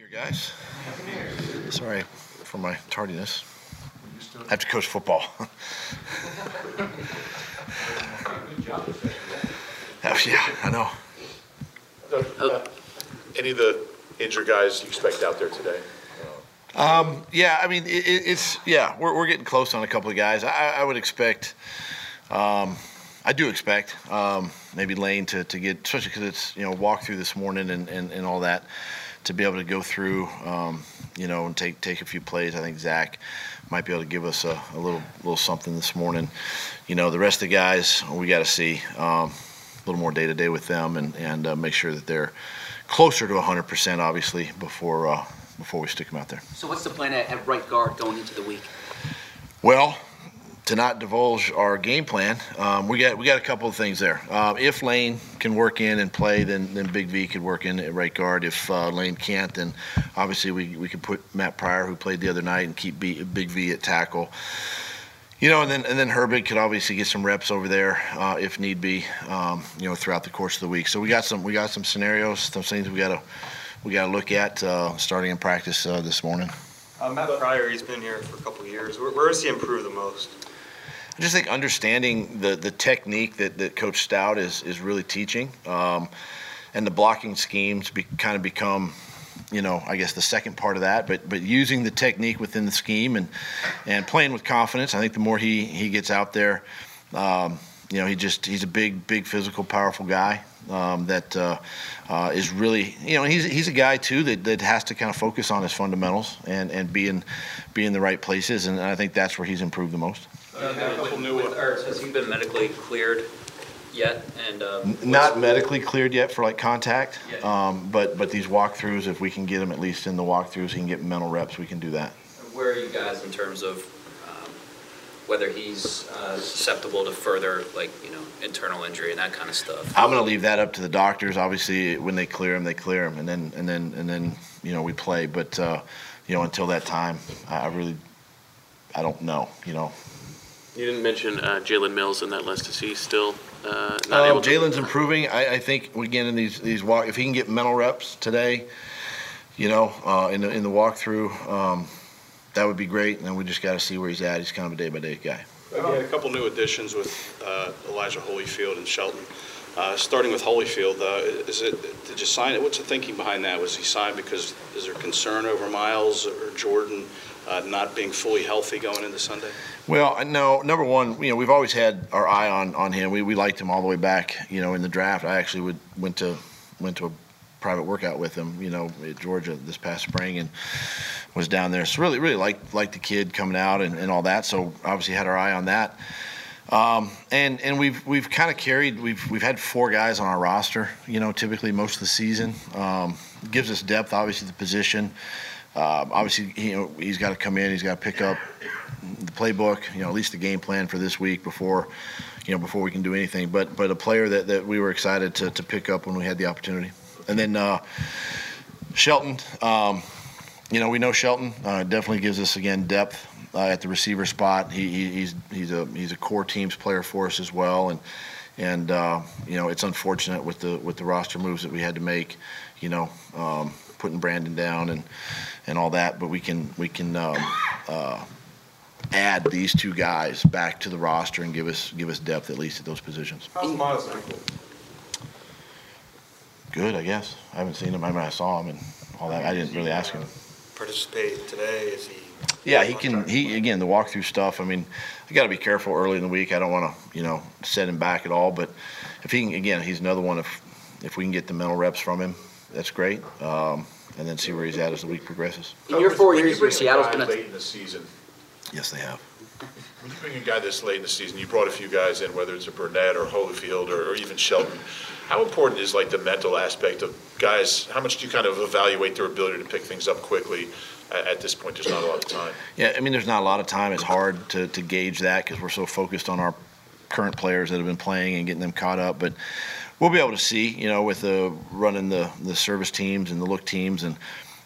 Year, guys. Sorry for my tardiness. I have to coach football. yeah, I know. Uh, Any of the injured guys you expect out there today? Yeah, I mean, it- it's yeah, we're, we're getting close on a couple of guys. I, I would expect, um, I do expect um, maybe Lane to, to get, especially because it's you know walk through this morning and, and, and all that, to be able to go through, um, you know, and take take a few plays. I think Zach might be able to give us a, a little little something this morning. You know, the rest of the guys we got to see um, a little more day to day with them and and uh, make sure that they're closer to 100% obviously before uh, before we stick them out there. So what's the plan at, at right guard going into the week? Well, to not divulge our game plan, um, we got we got a couple of things there. Um, if Lane can work in and play, then then Big V could work in at right guard. If uh, Lane can't, then obviously we we could put Matt Pryor, who played the other night, and keep B, Big V at tackle. You know, and then and then Herbig could obviously get some reps over there uh, if need be. Um, you know, throughout the course of the week. So we got some we got some scenarios, some things we got to we got to look at uh, starting in practice uh, this morning. Uh, Matt Pryor, he's been here for a couple years. Where, where has he improved the most? I just think understanding the the technique that, that Coach Stout is is really teaching, um, and the blocking schemes be, kind of become, you know, I guess the second part of that. But but using the technique within the scheme and and playing with confidence. I think the more he he gets out there, um, you know, he just he's a big big physical powerful guy. Um, that uh, uh, is really, you know, he's, he's a guy too that, that has to kind of focus on his fundamentals and, and be in, be in the right places, and I think that's where he's improved the most. With Ertz, has he been medically cleared yet? And uh, Not medically cleared yet for like contact, Yeah. um, but but these walkthroughs, if we can get him at least in the walkthroughs, he can get mental reps. We can do that. Where are you guys in terms of um, whether he's uh, susceptible to further, like, you know, internal injury and that kind of stuff? I'm going to leave that up to the doctors. Obviously, when they clear him, they clear him, and then and then and then you know we play. But uh, you know until that time, I I really I don't know. You know, You didn't mention uh, Jalen Mills in that list. Is he still uh, not Um, able to? Jalen's improving. I, I think again in these these walk, if he can get mental reps today, you know, uh, in the in the walkthrough, um, that would be great. And then we just got to see where he's at. He's kind of a day by day guy. Again, a couple new additions with uh, Elijah Holyfield and Shelton. Uh, Starting with Holyfield, uh, is it, did you sign it? What's the thinking behind that? Was he signed because, is there concern over Miles or Jordan uh, not being fully healthy going into Sunday? Well, no. number one, you know, we've always had our eye on on him. We we liked him all the way back, you know, in the draft. I actually would went to went to a private workout with him, you know, at Georgia this past spring and was down there. So really, really liked liked the kid coming out and, and all that. So obviously had our eye on that. Um, and and we've we've kind of carried we've we've had four guys on our roster, you know, typically most of the season. Um, gives us depth, obviously the position. Um, obviously, you know, he's got to come in. He's got to pick up the playbook, you know, at least the game plan for this week before, you know, before we can do anything. But but a player that, that we were excited to, to pick up when we had the opportunity. And then uh, Shelton, um, you know, we know Shelton uh, definitely gives us again depth uh, at the receiver spot. He, he, he's he's a he's a core teams player for us as well. And and uh, you know, it's unfortunate with the with the roster moves that we had to make. You know, um, putting Brandon down and and all that. But we can we can. Um, uh, add these two guys back to the roster and give us give us depth at least at those positions. How's Miles' ankle? Good, I guess. I haven't seen him. I mean, I saw him and all that. I didn't really ask him. Participate today? Is he? Yeah, he can. He again the walkthrough stuff. I mean, I got to be careful early in the week. I don't want to you know set him back at all. But if he can, again, he's another one. If if we can get the mental reps from him, that's great. Um, and then see where he's at as the week progresses. In your four When you years, bring where a guy been a Late in the season, Yes, they have. when you bring a guy this late in the season, you brought a few guys in, whether it's a Burnett or Holyfield or or even Shelton. How important is like the mental aspect of guys? How much do you kind of evaluate their ability to pick things up quickly? At at this point, there's not a lot of time. Yeah, I mean, there's not a lot of time. It's hard to, to gauge that because we're so focused on our current players that have been playing and getting them caught up. But we'll be able to see, you know, with the running the the service teams and the look teams, and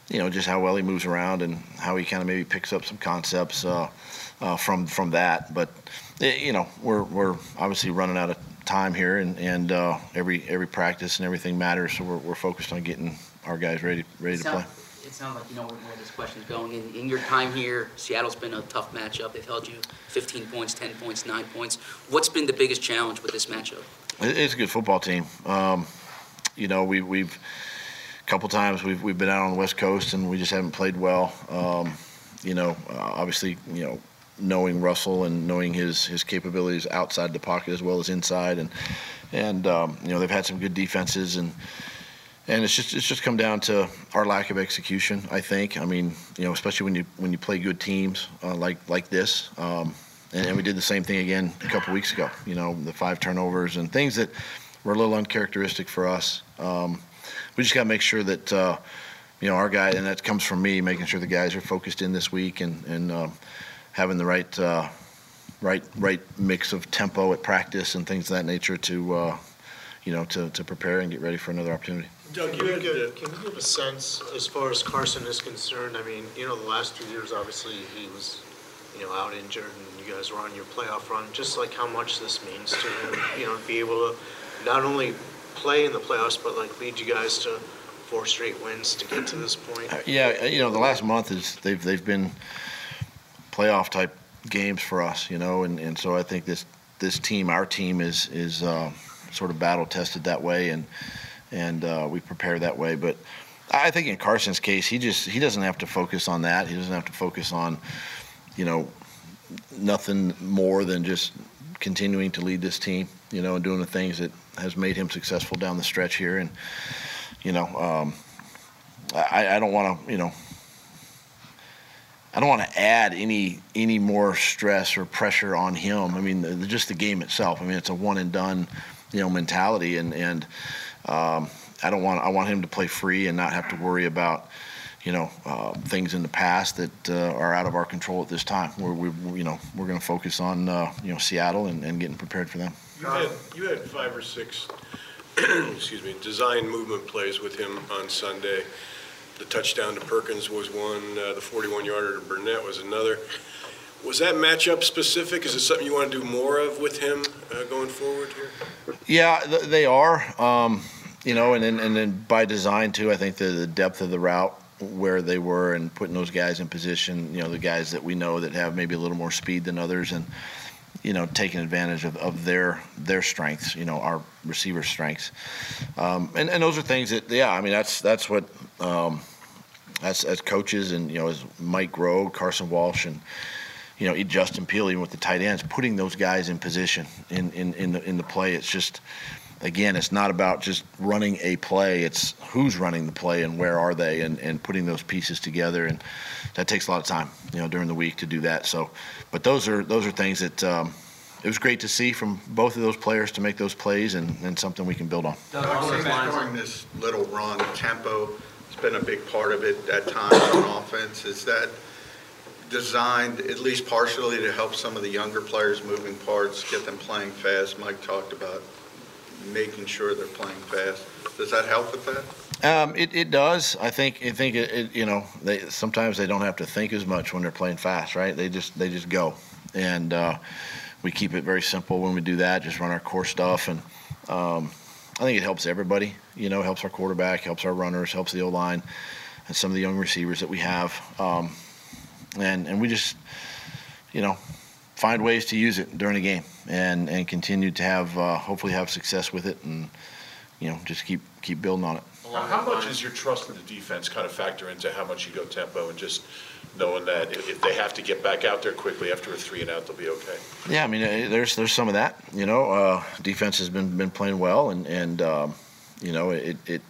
you know, just how well he moves around and how he kind of maybe picks up some concepts uh, uh, from from that. But eh, you know, we're we're obviously running out of time here, and and uh, every every practice and everything matters. So we're we're focused on getting our guys ready, ready to play. It sounds like you know where this question's going. In, in your time here, Seattle's been a tough matchup. They've held you 15 points, 10 points, 9 points. What's been the biggest challenge with this matchup? It- It's a good football team. Um, you know, we, we've a couple times we've we've been out on the West Coast and we just haven't played well. Um, you know, uh, obviously, you know, knowing Russell and knowing his his capabilities outside the pocket as well as inside, and and um, you know they've had some good defenses and. And it's just it's just come down to our lack of execution. I think. I mean, you know, especially when you when you play good teams uh, like like this. Um, and, and we did the same thing again a couple weeks ago. You know, the five turnovers and things that were a little uncharacteristic for us. Um, we just got to make sure that uh, you know our guy, and that comes from me, making sure the guys are focused in this week and and um, having the right uh, right right mix of tempo at practice and things of that nature to uh, you know to to prepare and get ready for another opportunity. Doug, can you give, can you give a sense, as far as Carson is concerned, I mean, you know, the last two years, obviously, he was, you know, out injured, and you guys were on your playoff run, just like how much this means to him, you know, be able to not only play in the playoffs, but like lead you guys to four straight wins to get to this point? Yeah, you know, the last month is they've they've been playoff type games for us, you know, and, and so I think this this team, our team, is is uh, sort of battle tested that way, and and uh, we prepare that way. But I think in Carson's case, he just he doesn't have to focus on that. He doesn't have to focus on, you know, nothing more than just continuing to lead this team, you know, and doing the things that has made him successful down the stretch here, and you know. Um, I, I don't want to, you know, I don't want to add any any more stress or pressure on him. I mean, the, just the game itself. I mean, it's a one and done, you know, mentality, and and um, I don't want I want him to play free and not have to worry about, you know, uh, things in the past that uh, are out of our control at this time. We're we, you know we're going to focus on uh, you know Seattle and, and getting prepared for them. You had, you had five or six, excuse me, design movement plays with him on Sunday. The touchdown to Perkins was one, uh, the 41-yarder to Burnett was another. Was that matchup specific? Is it something you want to do more of with him uh, going forward here? Yeah, th- they are. Um, you know, and then and then by design too. I think the, the depth of the route where they were and putting those guys in position. You know, the guys that we know that have maybe a little more speed than others, and you know, taking advantage of, of their their strengths. You know, our receiver strengths. Um, and and those are things that yeah. I mean, that's that's what. Um, as, as coaches and you know as Mike Groh, Carson Walch, and you know Justin Peelle, even with the tight ends, putting those guys in position in in in the in the play. It's just again, it's not about just running a play. It's who's running the play and where are they, and and putting those pieces together. And that takes a lot of time, you know, during the week to do that. So, but those are those are things that. Um, it was great to see from both of those players to make those plays and, and something we can build on. Doug, along those lines- During this little run, tempo has been a big part of it at times on offense. Is that designed, at least partially, to help some of the younger players moving parts, get them playing fast? Mike talked about making sure they're playing fast. Does that help with that? Um, it, it does. I think I think it, it you know they sometimes they don't have to think as much when they're playing fast, right? They just they just go, and uh, we keep it very simple when we do that. Just run our core stuff, and um, I think it helps everybody. You know, helps our quarterback, helps our runners, helps the O line, and some of the young receivers that we have, um, and and we just you know find ways to use it during the game and and continue to have uh, hopefully have success with it and you know just keep keep building on it. How much is your trust in the defense kind of factor into how much you go tempo and just knowing that if if they have to get back out there quickly after a three and out, they'll be okay? Yeah, I mean, uh, there's there's some of that. You know, uh, defense has been been playing well, and and um, you know it, it.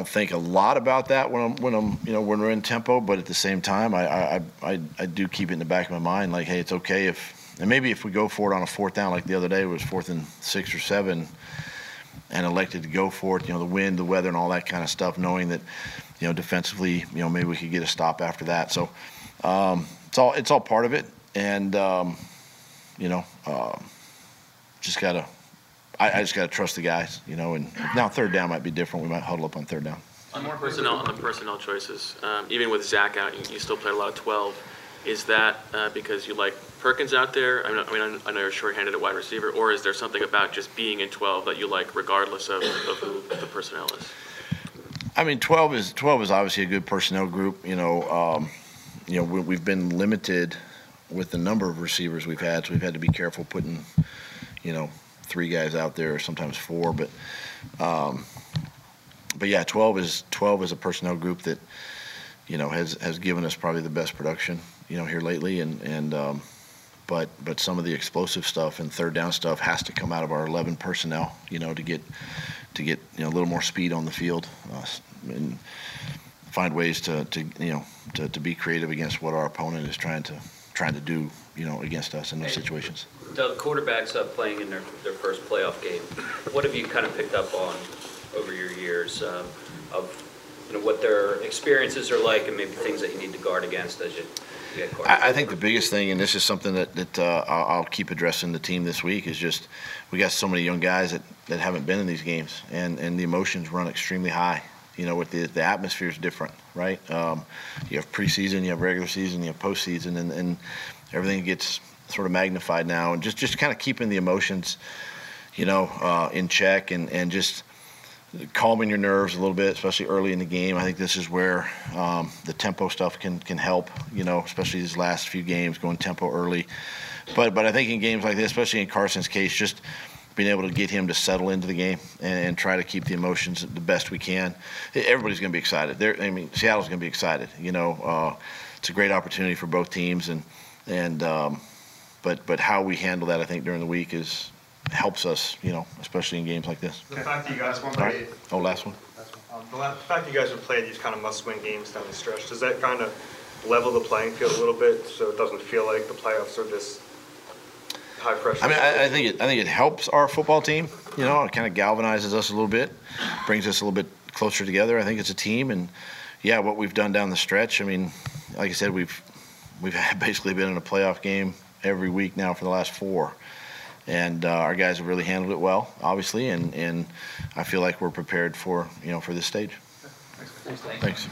Don't think a lot about that when I'm when I'm you know when we're in tempo, but at the same time, I I, I, I do keep it in the back of my mind, like, hey, it's okay if and maybe if we go for it on a fourth down, like the other day it was fourth and six or seven, and elected to go for it, you know, the wind, the weather, and all that kind of stuff, knowing that you know defensively, you know, maybe we could get a stop after that. So um, it's all it's all part of it, and. Um, you know, um, just gotta. I, I just gotta trust the guys, you know. And now third down might be different. We might huddle up on third down. On the personnel, on the personnel choices, um, even with Zach out, you, you still played a lot of 12. Is that uh, because you like Perkins out there? I mean, I mean, I know you're shorthanded at wide receiver, or is there something about just being in 12 that you like regardless of, of who the personnel is? I mean, 12 is, 12 is obviously a good personnel group, you know, um, you know, we, we've been limited with the number of receivers we've had, so we've had to be careful putting, you know, three guys out there, sometimes four, but, um, but yeah, 12 is, 12 is a personnel group that, you know, has, has given us probably the best production, you know, here lately, and, and, um, but, but some of the explosive stuff and third down stuff has to come out of our 11 personnel, you know, to get, to get, you know, a little more speed on the field, uh, and find ways to, to, you know, to, to be creative against what our opponent is trying to, trying to do, you know, against us in those situations. The quarterbacks up playing in their, their first playoff game, what have you kind of picked up on over your years um, of, you know, what their experiences are like and maybe things that you need to guard against as you get? I, I think the biggest thing, and this is something that, that uh, I'll, I'll keep addressing the team this week, is just we got so many young guys that, that haven't been in these games, and, and the emotions run extremely high. You know, with the the atmosphere is different, right? Um, you have preseason, you have regular season, you have postseason, and, and everything gets sort of magnified now, and just just kind of keeping the emotions, you know, uh, in check, and and just calming your nerves a little bit, especially early in the game. I think this is where um, the tempo stuff can can help. You know, especially these last few games, going tempo early. But but I think in games like this, especially in Carson's case, just being able to get him to settle into the game and, and try to keep the emotions the best we can. Everybody's going to be excited. They're, I mean, Seattle's going to be excited. You know, uh, it's a great opportunity for both teams, and and um, but but how we handle that, I think, during the week is helps us. You know, especially in games like this. The fact that you guys, All right. Oh, last one. um, the the fact that you guys have played these kind of must-win games down the stretch, does that kind of level the playing field a little bit so it doesn't feel like the playoffs are this high pressure? I mean, I, I think it, I think it helps our football team. You know, it kind of galvanizes us a little bit, brings us a little bit closer together. I think it's a team, and yeah, what we've done down the stretch. I mean, like I said, we've we've basically been in a playoff game every week now for the last four, and uh, our guys have really handled it well, obviously, and and I feel like we're prepared for you know for this stage. Thanks, Dave. Thanks.